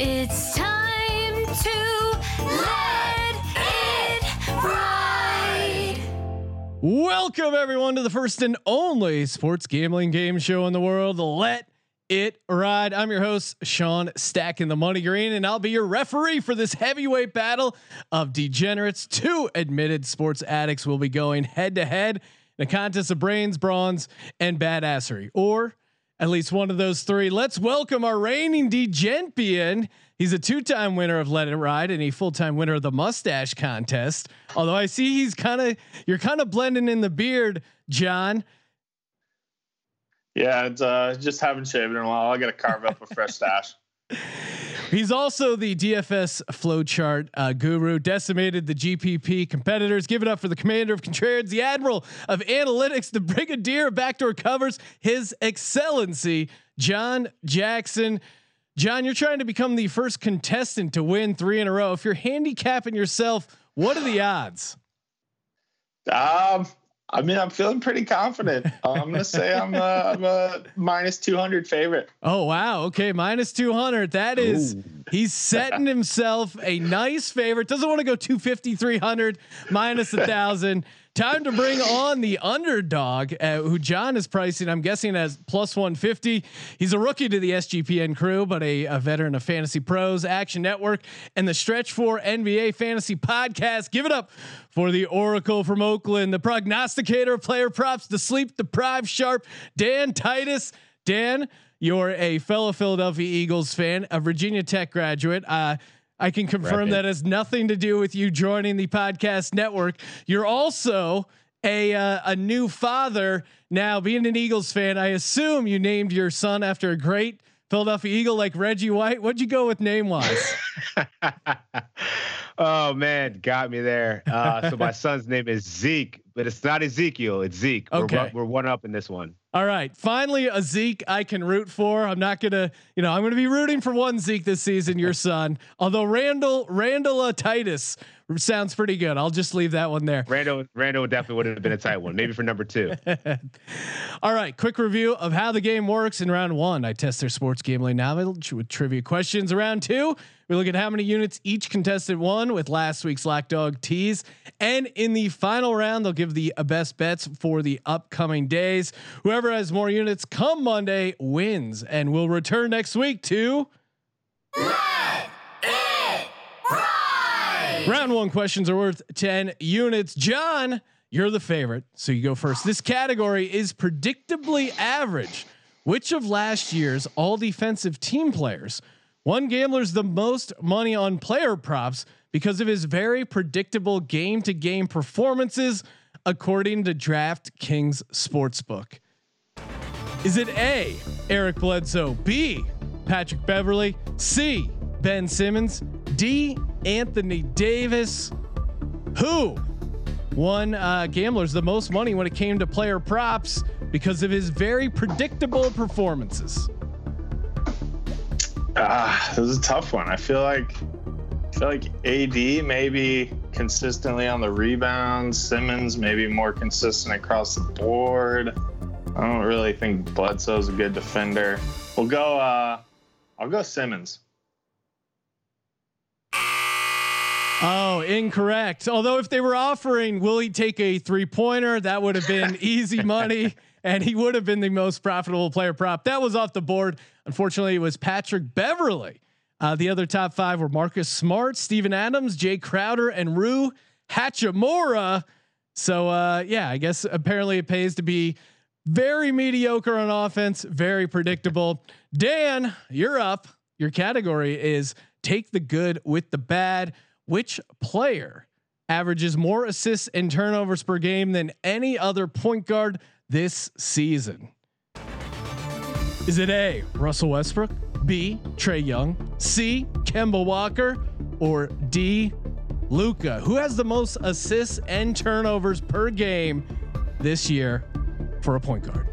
It's time to let it ride. Welcome everyone to the first and only sports gambling game show in the world. Let it ride. I'm your host Sean Stacking the Money Green, and I'll be your referee for this heavyweight battle of degenerates. Two admitted sports addicts will be going head to head in a contest of brains, bronze, and badassery, or at least one of those three. Let's welcome our reigning degempian. He's a two-time winner of Let It Ride and a full-time winner of the mustache contest. Although I see he's kind of you're kind of blending in the beard, John. Yeah, it's uh, just haven't shaved in a while. I got to carve up a fresh stash. He's also the DFS flowchart uh, guru, decimated the GPP competitors. Give it up for the commander of contrarians, the admiral of analytics, the brigadier of backdoor covers, his excellency, John Jackson. John, you're trying to become the first contestant to win three in a row. If you're handicapping yourself, what are the odds? Um, I mean, I'm feeling pretty confident. I'm gonna say I'm a, I'm a minus 200 favorite. Oh wow, okay, minus 200. That is, Ooh. he's setting himself a nice favorite. Doesn't want to go 250, 300, minus a thousand. Time to bring on the underdog, uh, who John is pricing. I'm guessing as plus 150. He's a rookie to the SGPN crew, but a, a veteran of Fantasy Pros, Action Network, and the Stretch for NBA Fantasy Podcast. Give it up for the Oracle from Oakland, the prognosticator of player props, the sleep deprived sharp, Dan Titus. Dan, you're a fellow Philadelphia Eagles fan, a Virginia Tech graduate. Uh, I can confirm that has nothing to do with you joining the podcast network. You're also a uh, a new father now. Being an Eagles fan, I assume you named your son after a great Philadelphia Eagle like Reggie White. What'd you go with name wise? oh man, got me there. Uh, so my son's name is Zeke, but it's not Ezekiel. It's Zeke. Okay, we're, we're one up in this one. All right, finally a Zeke I can root for. I'm not gonna, you know, I'm gonna be rooting for one Zeke this season, your son. Although Randall Randall uh, Titus sounds pretty good. I'll just leave that one there. Randall Randall definitely would have been a tight one, maybe for number two. All right, quick review of how the game works in round one. I test their sports gambling knowledge with trivia questions. Around two, we look at how many units each contestant won with last week's Lock Dog tease. And in the final round, they'll give the best bets for the upcoming days. Whoever has more units come Monday wins. And we'll return next week to. Round one questions are worth 10 units. John, you're the favorite. So you go first. This category is predictably average. Which of last year's all defensive team players won gambler's the most money on player props because of his very predictable game to game performances, according to DraftKings Sportsbook. Is it A, Eric Bledsoe, B, Patrick Beverley, C, Ben Simmons, D, Anthony Davis? Who won uh, gamblers the most money when it came to player props because of his very predictable performances? Ah, this is a tough one. I feel like I feel like AD maybe consistently on the rebounds. Simmons maybe more consistent across the board. I don't really think Bledsoe's a good defender. We'll go. Uh, I'll go Simmons. Oh, incorrect. Although if they were offering, will he take a three pointer? That would have been easy money, and he would have been the most profitable player prop. That was off the board. Unfortunately, it was Patrick Beverley. Uh, the other top five were Marcus Smart, Steven Adams, Jae Crowder, and Rui Hachimura. So uh, yeah, I guess apparently it pays to be very mediocre on offense, very predictable. Dan, you're up. Your category is take the good with the bad. Which player averages more assists and turnovers per game than any other point guard this season? Is it A, Russell Westbrook, B, Trae Young, C, Kemba Walker, or D, Luka? Who has the most assists and turnovers per game this year for a point guard?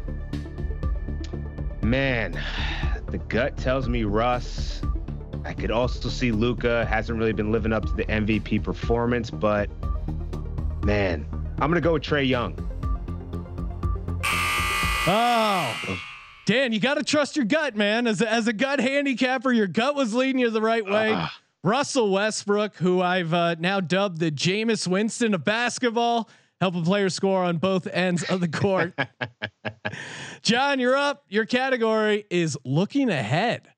Man, the gut tells me Russ. I could also see Luka hasn't really been living up to the MVP performance, but man, I'm gonna go with Trae Young. Oh, Dan, you got to trust your gut, man. As a, as a gut handicapper, your gut was leading you the right way. Uh. Russell Westbrook, who I've uh, now dubbed the Jameis Winston of basketball, help a player score on both ends of the court. John, you're up. Your category is looking ahead.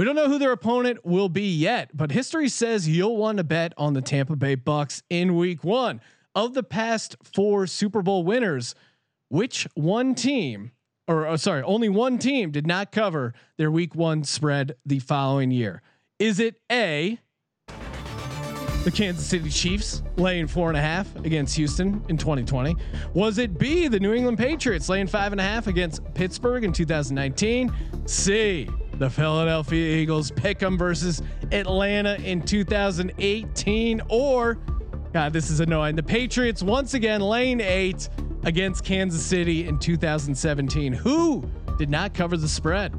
We don't know who their opponent will be yet, but history says you'll want to bet on the Tampa Bay Bucs in week one. Of the past four Super Bowl winners, which one team, or oh, sorry, only one team did not cover their week one spread the following year? Is it A, the Kansas City Chiefs laying four and a half against Houston in 2020? Was it B, the New England Patriots laying five and a half against Pittsburgh in 2019? C, the Philadelphia Eagles pick 'em versus Atlanta in 2018? Or, God, this is annoying. The Patriots once again laying eight against Kansas City in 2017. Who did not cover the spread?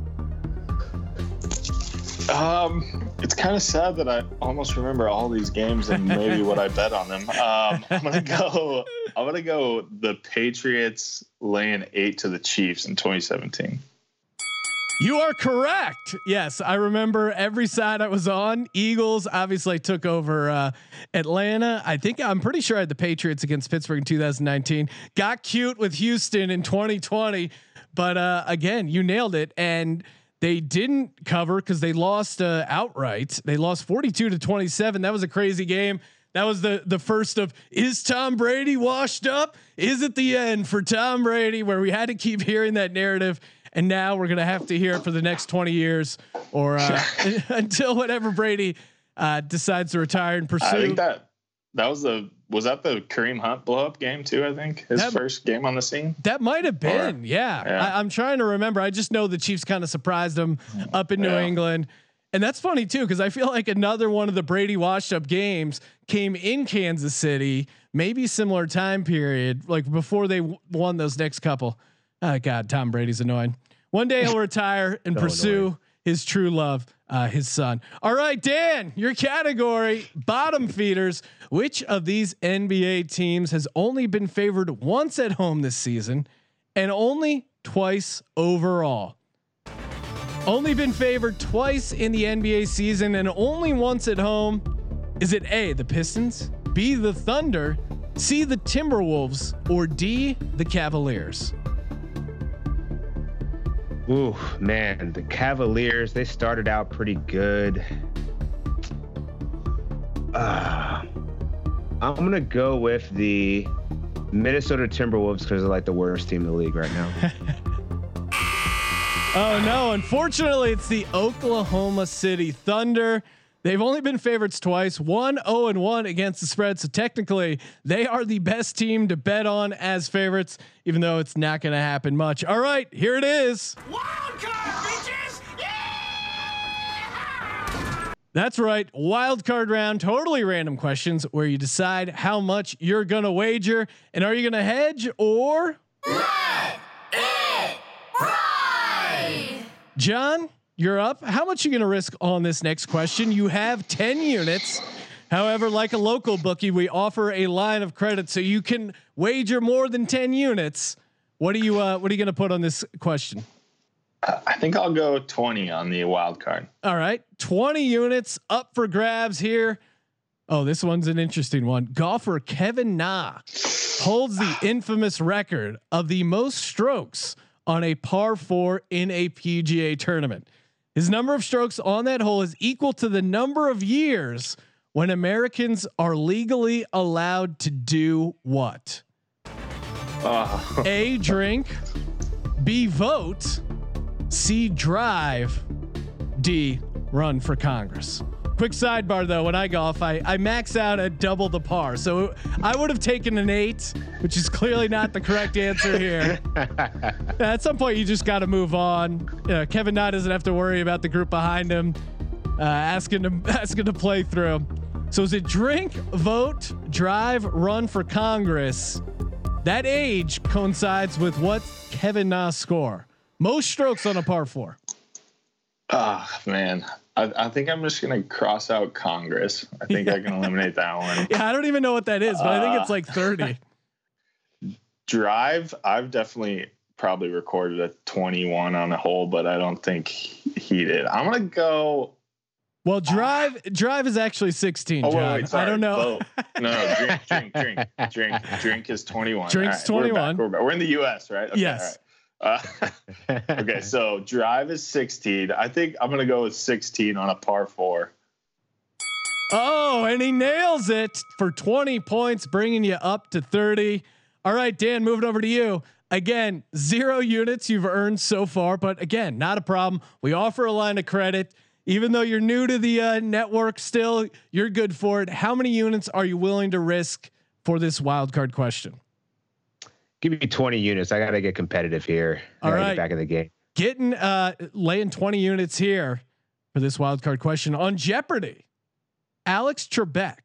Um, it's kind of sad that I almost remember all these games and maybe what I bet on them. Um, I'm gonna go. I'm gonna go. The Patriots laying eight to the Chiefs in 2017. You are correct. Yes, I remember every side I was on. Eagles obviously took over uh, Atlanta. I think I'm pretty sure I had the Patriots against Pittsburgh in 2019. Got cute with Houston in 2020, but uh, again, you nailed it. And they didn't cover because they lost uh, outright. They lost 42 to 27. That was a crazy game. That was the the first of is Tom Brady washed up? Is it the end for Tom Brady? Where we had to keep hearing that narrative and now we're gonna have to hear it for the next 20 years or uh, until whatever Brady uh, decides to retire and pursue. I think that that was the was that the Kareem Hunt blow up game too. I think his That- first game on the scene. that might have been, yeah. yeah. I, I'm trying to remember. I just know the Chiefs kind of surprised them up in New Yeah. England. And that's funny too, because I feel like another one of the Brady washed up games came in Kansas City, maybe similar time period, like before they w- won those next couple. Oh God, Tom Brady's annoying. One day he'll retire and So pursue annoying. his true love, uh, his son. All right, Dan, your category bottom feeders. Which of these NBA teams has only been favored once at home this season and only twice overall? Only been favored twice in the NBA season and only once at home. Is it A, the Pistons, B, the Thunder, C, the Timberwolves, or D, the Cavaliers? Ooh, man, the Cavaliers, they started out pretty good. Uh, I'm going to go with the Minnesota Timberwolves because they're like the worst team in the league right now. Oh no, unfortunately, it's the Oklahoma City Thunder. They've only been favorites twice, 1 0 and 1 against the spread. So technically, they are the best team to bet on as favorites, even though it's not going to happen much. All right, here it is. That's right. Wild card round, totally random questions where you decide how much you're going to wager. And are you going to hedge or? John, you're up. How much are you going to risk on this next question? You have 10 units. However, like a local bookie, we offer a line of credit so you can wager more than 10 units. What are you uh, what are you going to put on this question? I think I'll go 20 on the wild card. All right, 20 units up for grabs here. Oh, this one's an interesting one. Golfer Kevin Na holds the infamous record of the most strokes on a par four in a PGA tournament. His number of strokes on that hole is equal to the number of years when Americans are legally allowed to do what? Oh, A drink, B vote, C drive, D run for Congress. Quick sidebar though, when I golf, I, I max out at double the par. So I would have taken an eight, which is clearly not the correct answer here. At some point, you just got to move on. You know, Kevin Knight doesn't have to worry about the group behind him uh, asking to asking to play through. So is it drink, vote, drive, run for Congress? That age coincides with what Kevin Na score. Most strokes on a par four. oh, man. I, I think I'm just going to cross out Congress. I think I can eliminate that one. Yeah, I don't even know what that is, but I think it's Uh, like 30. Drive, I've definitely probably recorded a 21 on a hole, but I don't think he did. I'm gonna go. Well, drive drive is actually 16. Oh wait, wait, sorry. I don't know. Vote. No, no, drink, drink, drink, drink, drink is 21. Drink's right, we're 21. back, We're, back. We're in the U.S., right? Okay, Yes. all right. Uh, okay, so drive is 16. I think I'm gonna go with 16 on a par four. Oh, and he nails it for 20 points, bringing you up to 30. All right, Dan, moving over to you. Again, zero units you've earned so far, but again, not a problem. We offer a line of credit. Even though you're new to the uh, network, still you're good for it. How many units are you willing to risk for this wild card question? Give me 20 units. I got to get competitive here. All right. Back in the game. Getting uh, laying 20 units here for this wild card question on Jeopardy. Alex Trebek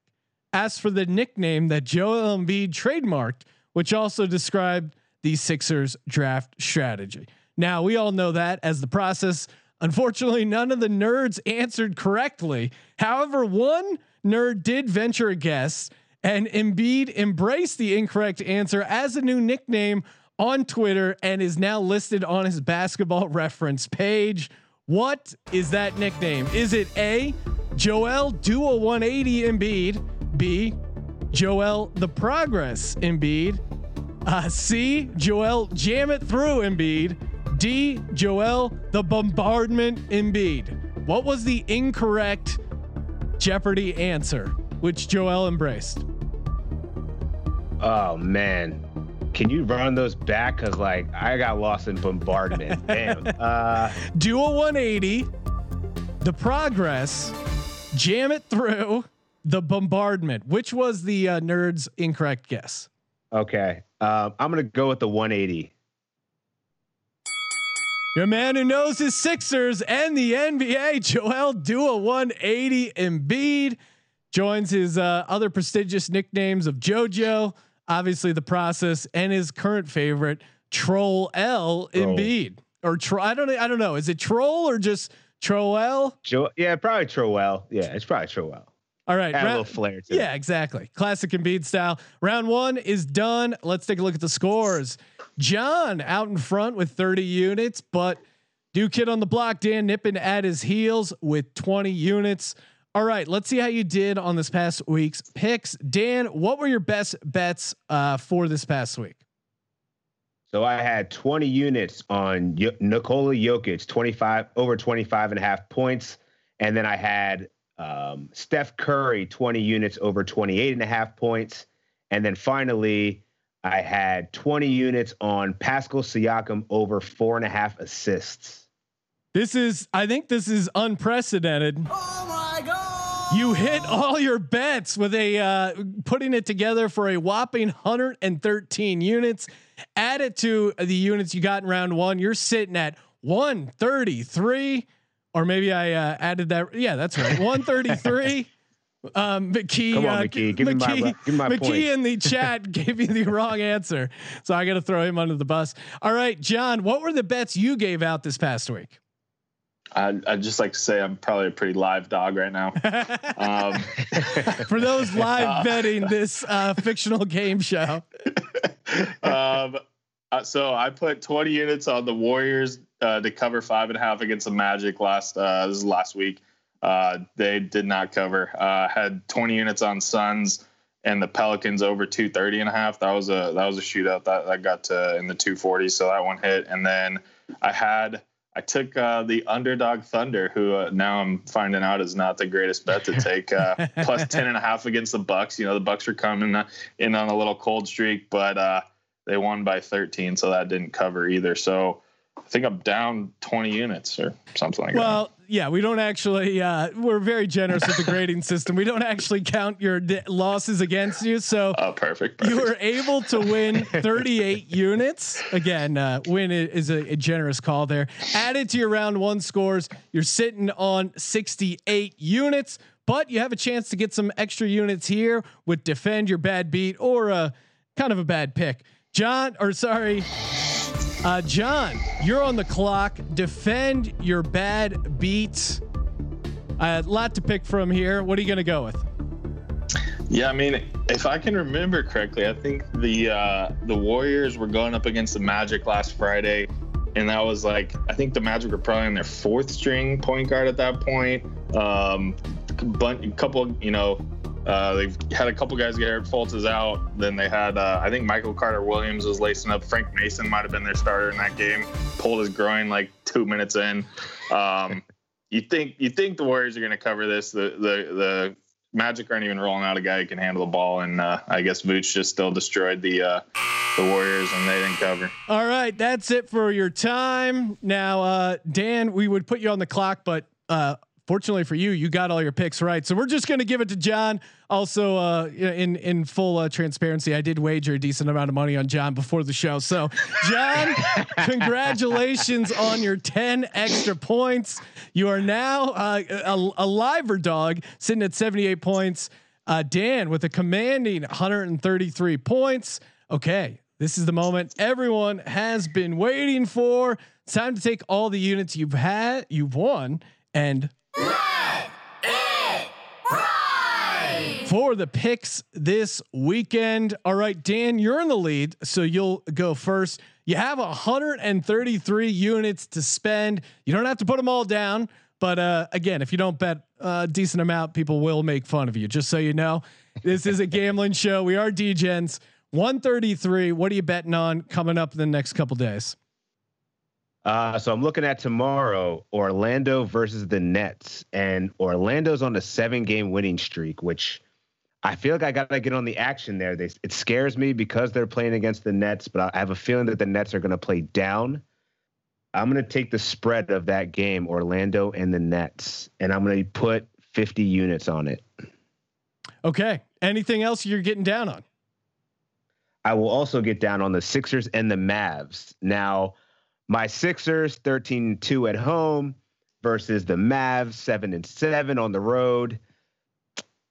asked for the nickname that Joel Embiid trademarked, which also described the Sixers draft strategy. Now we all know that as the process. Unfortunately, none of the nerds answered correctly. However, one nerd did venture a guess, and Embiid embraced the incorrect answer as a new nickname on Twitter and is now listed on his basketball reference page. What is that nickname? Is it A, Joel Duo 180 Embiid, B, Joel the Progress Embiid, uh, C, Joel Jam It Through Embiid, D, Joel the Bombardment Embiid? What was the incorrect Jeopardy answer, which Joel embraced? Oh man, can you run those back? Cause like I got lost in bombardment. Damn. Uh, Duo 180, the progress, jam it through, the bombardment. Which was the uh, nerd's incorrect guess? okay. Um, I'm gonna go with the 180. Your man who knows his Sixers and the NBA, Joel Dua 180 Embiid, joins his uh, other prestigious nicknames of JoJo, obviously the process, and his current favorite, Troll L Troll. Embiid. Or tro- I don't I don't know. Is it troll or just Troll? Jo- yeah, probably Trowell. Yeah, it's probably Trowell. All right. Add a round- little flair to it. Yeah, exactly. Classic Embiid style. Round one is done. Let's take a look at the scores. John out in front with 30 units, but Duke Kid on the block, Dan nipping at his heels with 20 units. All right, let's see how you did on this past week's picks. Dan, what were your best bets uh, for this past week? So I had 20 units on Yo- Nikola Jokic, 25 over 25 and a half points. And then I had um, Steph Curry, 20 units over 28 and a half points. And then finally, I had 20 units on Pascal Siakam over four and a half assists. This is, I think this is unprecedented. You hit all your bets with a uh, putting it together for a whopping 113 units. Add it to the units you got in round one. You're sitting at 133, or maybe I uh, added that. Yeah, that's right. 133. Um, McKee, Come on, uh, McKee. Give me my- McKee, give me my McKee points. in the chat gave you the wrong answer, so I got to throw him under the bus. All right, John, what were the bets you gave out this past week? I'd, I'd just like to say I'm probably a pretty live dog right now. Um, For those live betting this uh, fictional game show. um, uh, so I put 20 units on the Warriors uh, to cover five and a half against the Magic last uh, this is last week. Uh, they did not cover. Uh, had 20 units on Suns and the Pelicans over 230 and a half. That was a that was a shootout that that got to in the 240. So that one hit. And then I had I took uh, the underdog Thunder, who uh, now I'm finding out is not the greatest bet to take, uh, plus 10 and a half against the Bucks. You know, the Bucks are coming uh, in on a little cold streak, but uh, they won by 13, so that didn't cover either. So I think I'm down 20 units or something like Well, yeah, we don't actually. Uh, we're very generous with the grading system. We don't actually count your di- losses against you, so. Oh, perfect. you were able to win 38 units. Again, uh, win is a, a generous call there. Added to your round one scores, you're sitting on 68 units, but you have a chance to get some extra units here with defend your bad beat or a kind of a bad pick. John, or sorry, uh, John, you're on the clock. Defend your bad beats. A lot to pick from here. What are you going to go with? Yeah, I mean, if I can remember correctly, I think the uh, the Warriors were going up against the Magic last Friday, and that was like I think the Magic were probably on their fourth string point guard at that point. Um, a couple, you know, uh, they've had a couple guys get hurt. Fultz is out. Then they had, uh, I think Michael Carter Williams was lacing up. Frank Mason might have been their starter in that game. Pulled his groin like two minutes in. Um, you think you think the Warriors are going to cover this? The the the Magic aren't even rolling out a guy who can handle the ball, and uh, I guess Vooch just still destroyed the uh, the Warriors, and they didn't cover. All right, that's it for your time. Now, uh, Dan, we would put you on the clock, but uh, fortunately for you, you got all your picks right. So we're just going to give it to John. Also, uh, in in full uh, transparency, I did wager a decent amount of money on John before the show. So, John, congratulations on your ten extra points. You are now uh, a, a liver dog, sitting at seventy eight points. Uh, Dan with a commanding 133 points. Okay, this is the moment everyone has been waiting for. It's time to take all the units you've had, you've won, and for the picks this weekend. All right, Dan, you're in the lead, so you'll go first. You have 133 units to spend. You don't have to put them all down, but uh, again, if you don't bet a decent amount, people will make fun of you. Just so you know, this is a gambling show. We are DGens. 133. What are you betting on coming up in the next couple days? Uh, so I'm looking at tomorrow, Orlando versus the Nets, and Orlando's on a seven-game winning streak, which I feel like I gotta get on the action there. They, it scares me because they're playing against the Nets, but I have a feeling that the Nets are gonna play down. I'm gonna take the spread of that game, Orlando and the Nets, and I'm gonna put 50 units on it. Okay. Anything else you're getting down on? I will also get down on the Sixers and the Mavs. Now my Sixers 13 2 at home versus the Mavs 7 and 7 on the road.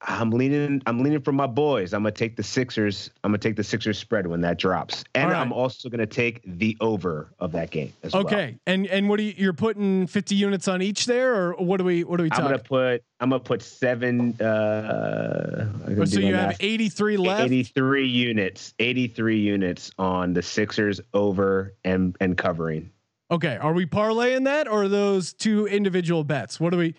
I'm leaning. I'm leaning for my boys. I'm gonna take the Sixers. I'm gonna take the Sixers spread when that drops, and right. I'm also gonna take the over of that game as okay. well. Okay, and and what are you? You're putting 50 units on each there, or what do we? What are we talking? I'm gonna put. I'm gonna put seven. Uh, so you have math. 83 left. 83 units. 83 units on the Sixers over and and covering. Okay, are we parlaying that, or those two individual bets? What do we?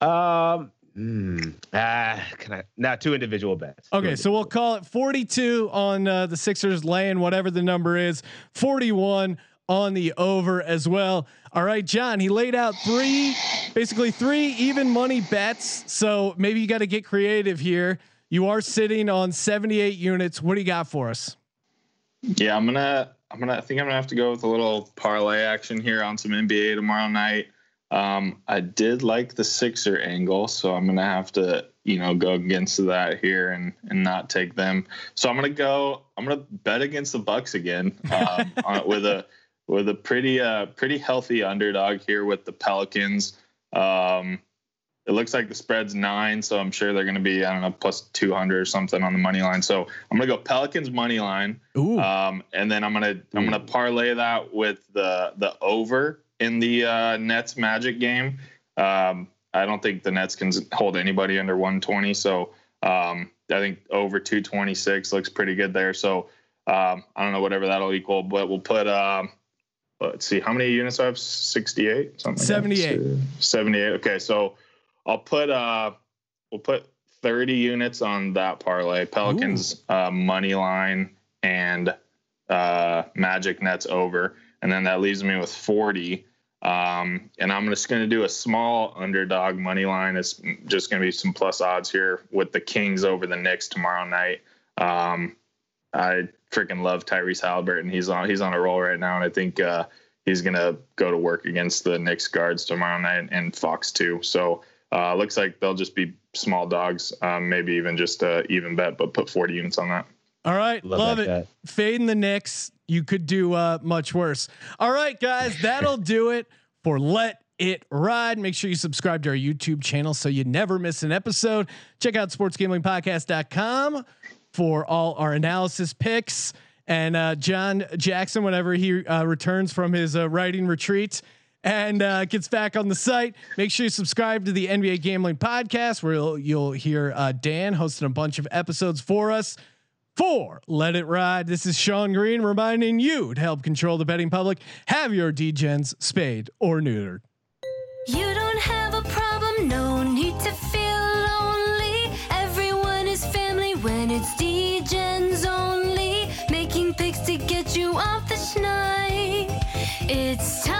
Um Mm, ah, can I? Not two individual bets. Okay, so we'll call it 42 on uh, the Sixers laying whatever the number is. 41 on the over as well. All right, John. He laid out three, basically three even money bets. So maybe you got to get creative here. You are sitting on 78 units. What do you got for us? Yeah, I'm gonna. I'm gonna. I think I'm gonna have to go with a little parlay action here on some NBA tomorrow night. Um, I did like the Sixer angle, so I'm gonna have to, you know, go against that here and and not take them. So I'm gonna go. I'm gonna bet against the Bucks again um, on, with a with a pretty uh pretty healthy underdog here with the Pelicans. Um, it looks like the spread's nine, so I'm sure they're going to be I don't know plus 200 or something on the money line. So I'm going to go Pelicans money line, um, and then I'm going to I'm going to parlay that with the the over in the uh, Nets Magic game. Um, I don't think the Nets can hold anybody under 120. So um, I think over 226 looks pretty good there. So um, I don't know whatever that'll equal, but we'll put. Um, let's see how many units I have. 68. Something. 78. 78. Okay, so I'll put. Uh, we'll put 30 units on that parlay. Pelicans uh, money line and uh, Magic Nets over, and then that leaves me with 40 um, and I'm just going to do a small underdog money line. It's just going to be some plus odds here with the Kings over the Knicks tomorrow night. Um, I freaking love Tyrese Haliburton. He's on he's on a roll right now, and I think uh, he's going to go to work against the Knicks guards tomorrow night and Fox too. So uh, looks like they'll just be small dogs, um, maybe even just a even bet, but put 40 units on that. All right, love, love it. Bet. Fading the Knicks you could do uh, much worse. All right, guys, that'll do it for Let It Ride. Make sure you subscribe to our YouTube channel so you never miss an episode. Check out sportsgamblingpodcast.com for all our analysis picks. And uh, John Jackson, whenever he uh, returns from his uh, writing retreat, and uh, gets back on the site. Make sure you subscribe to the NBA Gambling Podcast, where you'll, you'll hear uh, Dan hosting a bunch of episodes for us. For Let It Ride, this is Sean Green reminding you to help control the betting public. Have your DGens spayed or neutered. You don't have a problem, no need to feel lonely. Everyone is family when it's DGens only. Making picks to get you off the schneid. It's time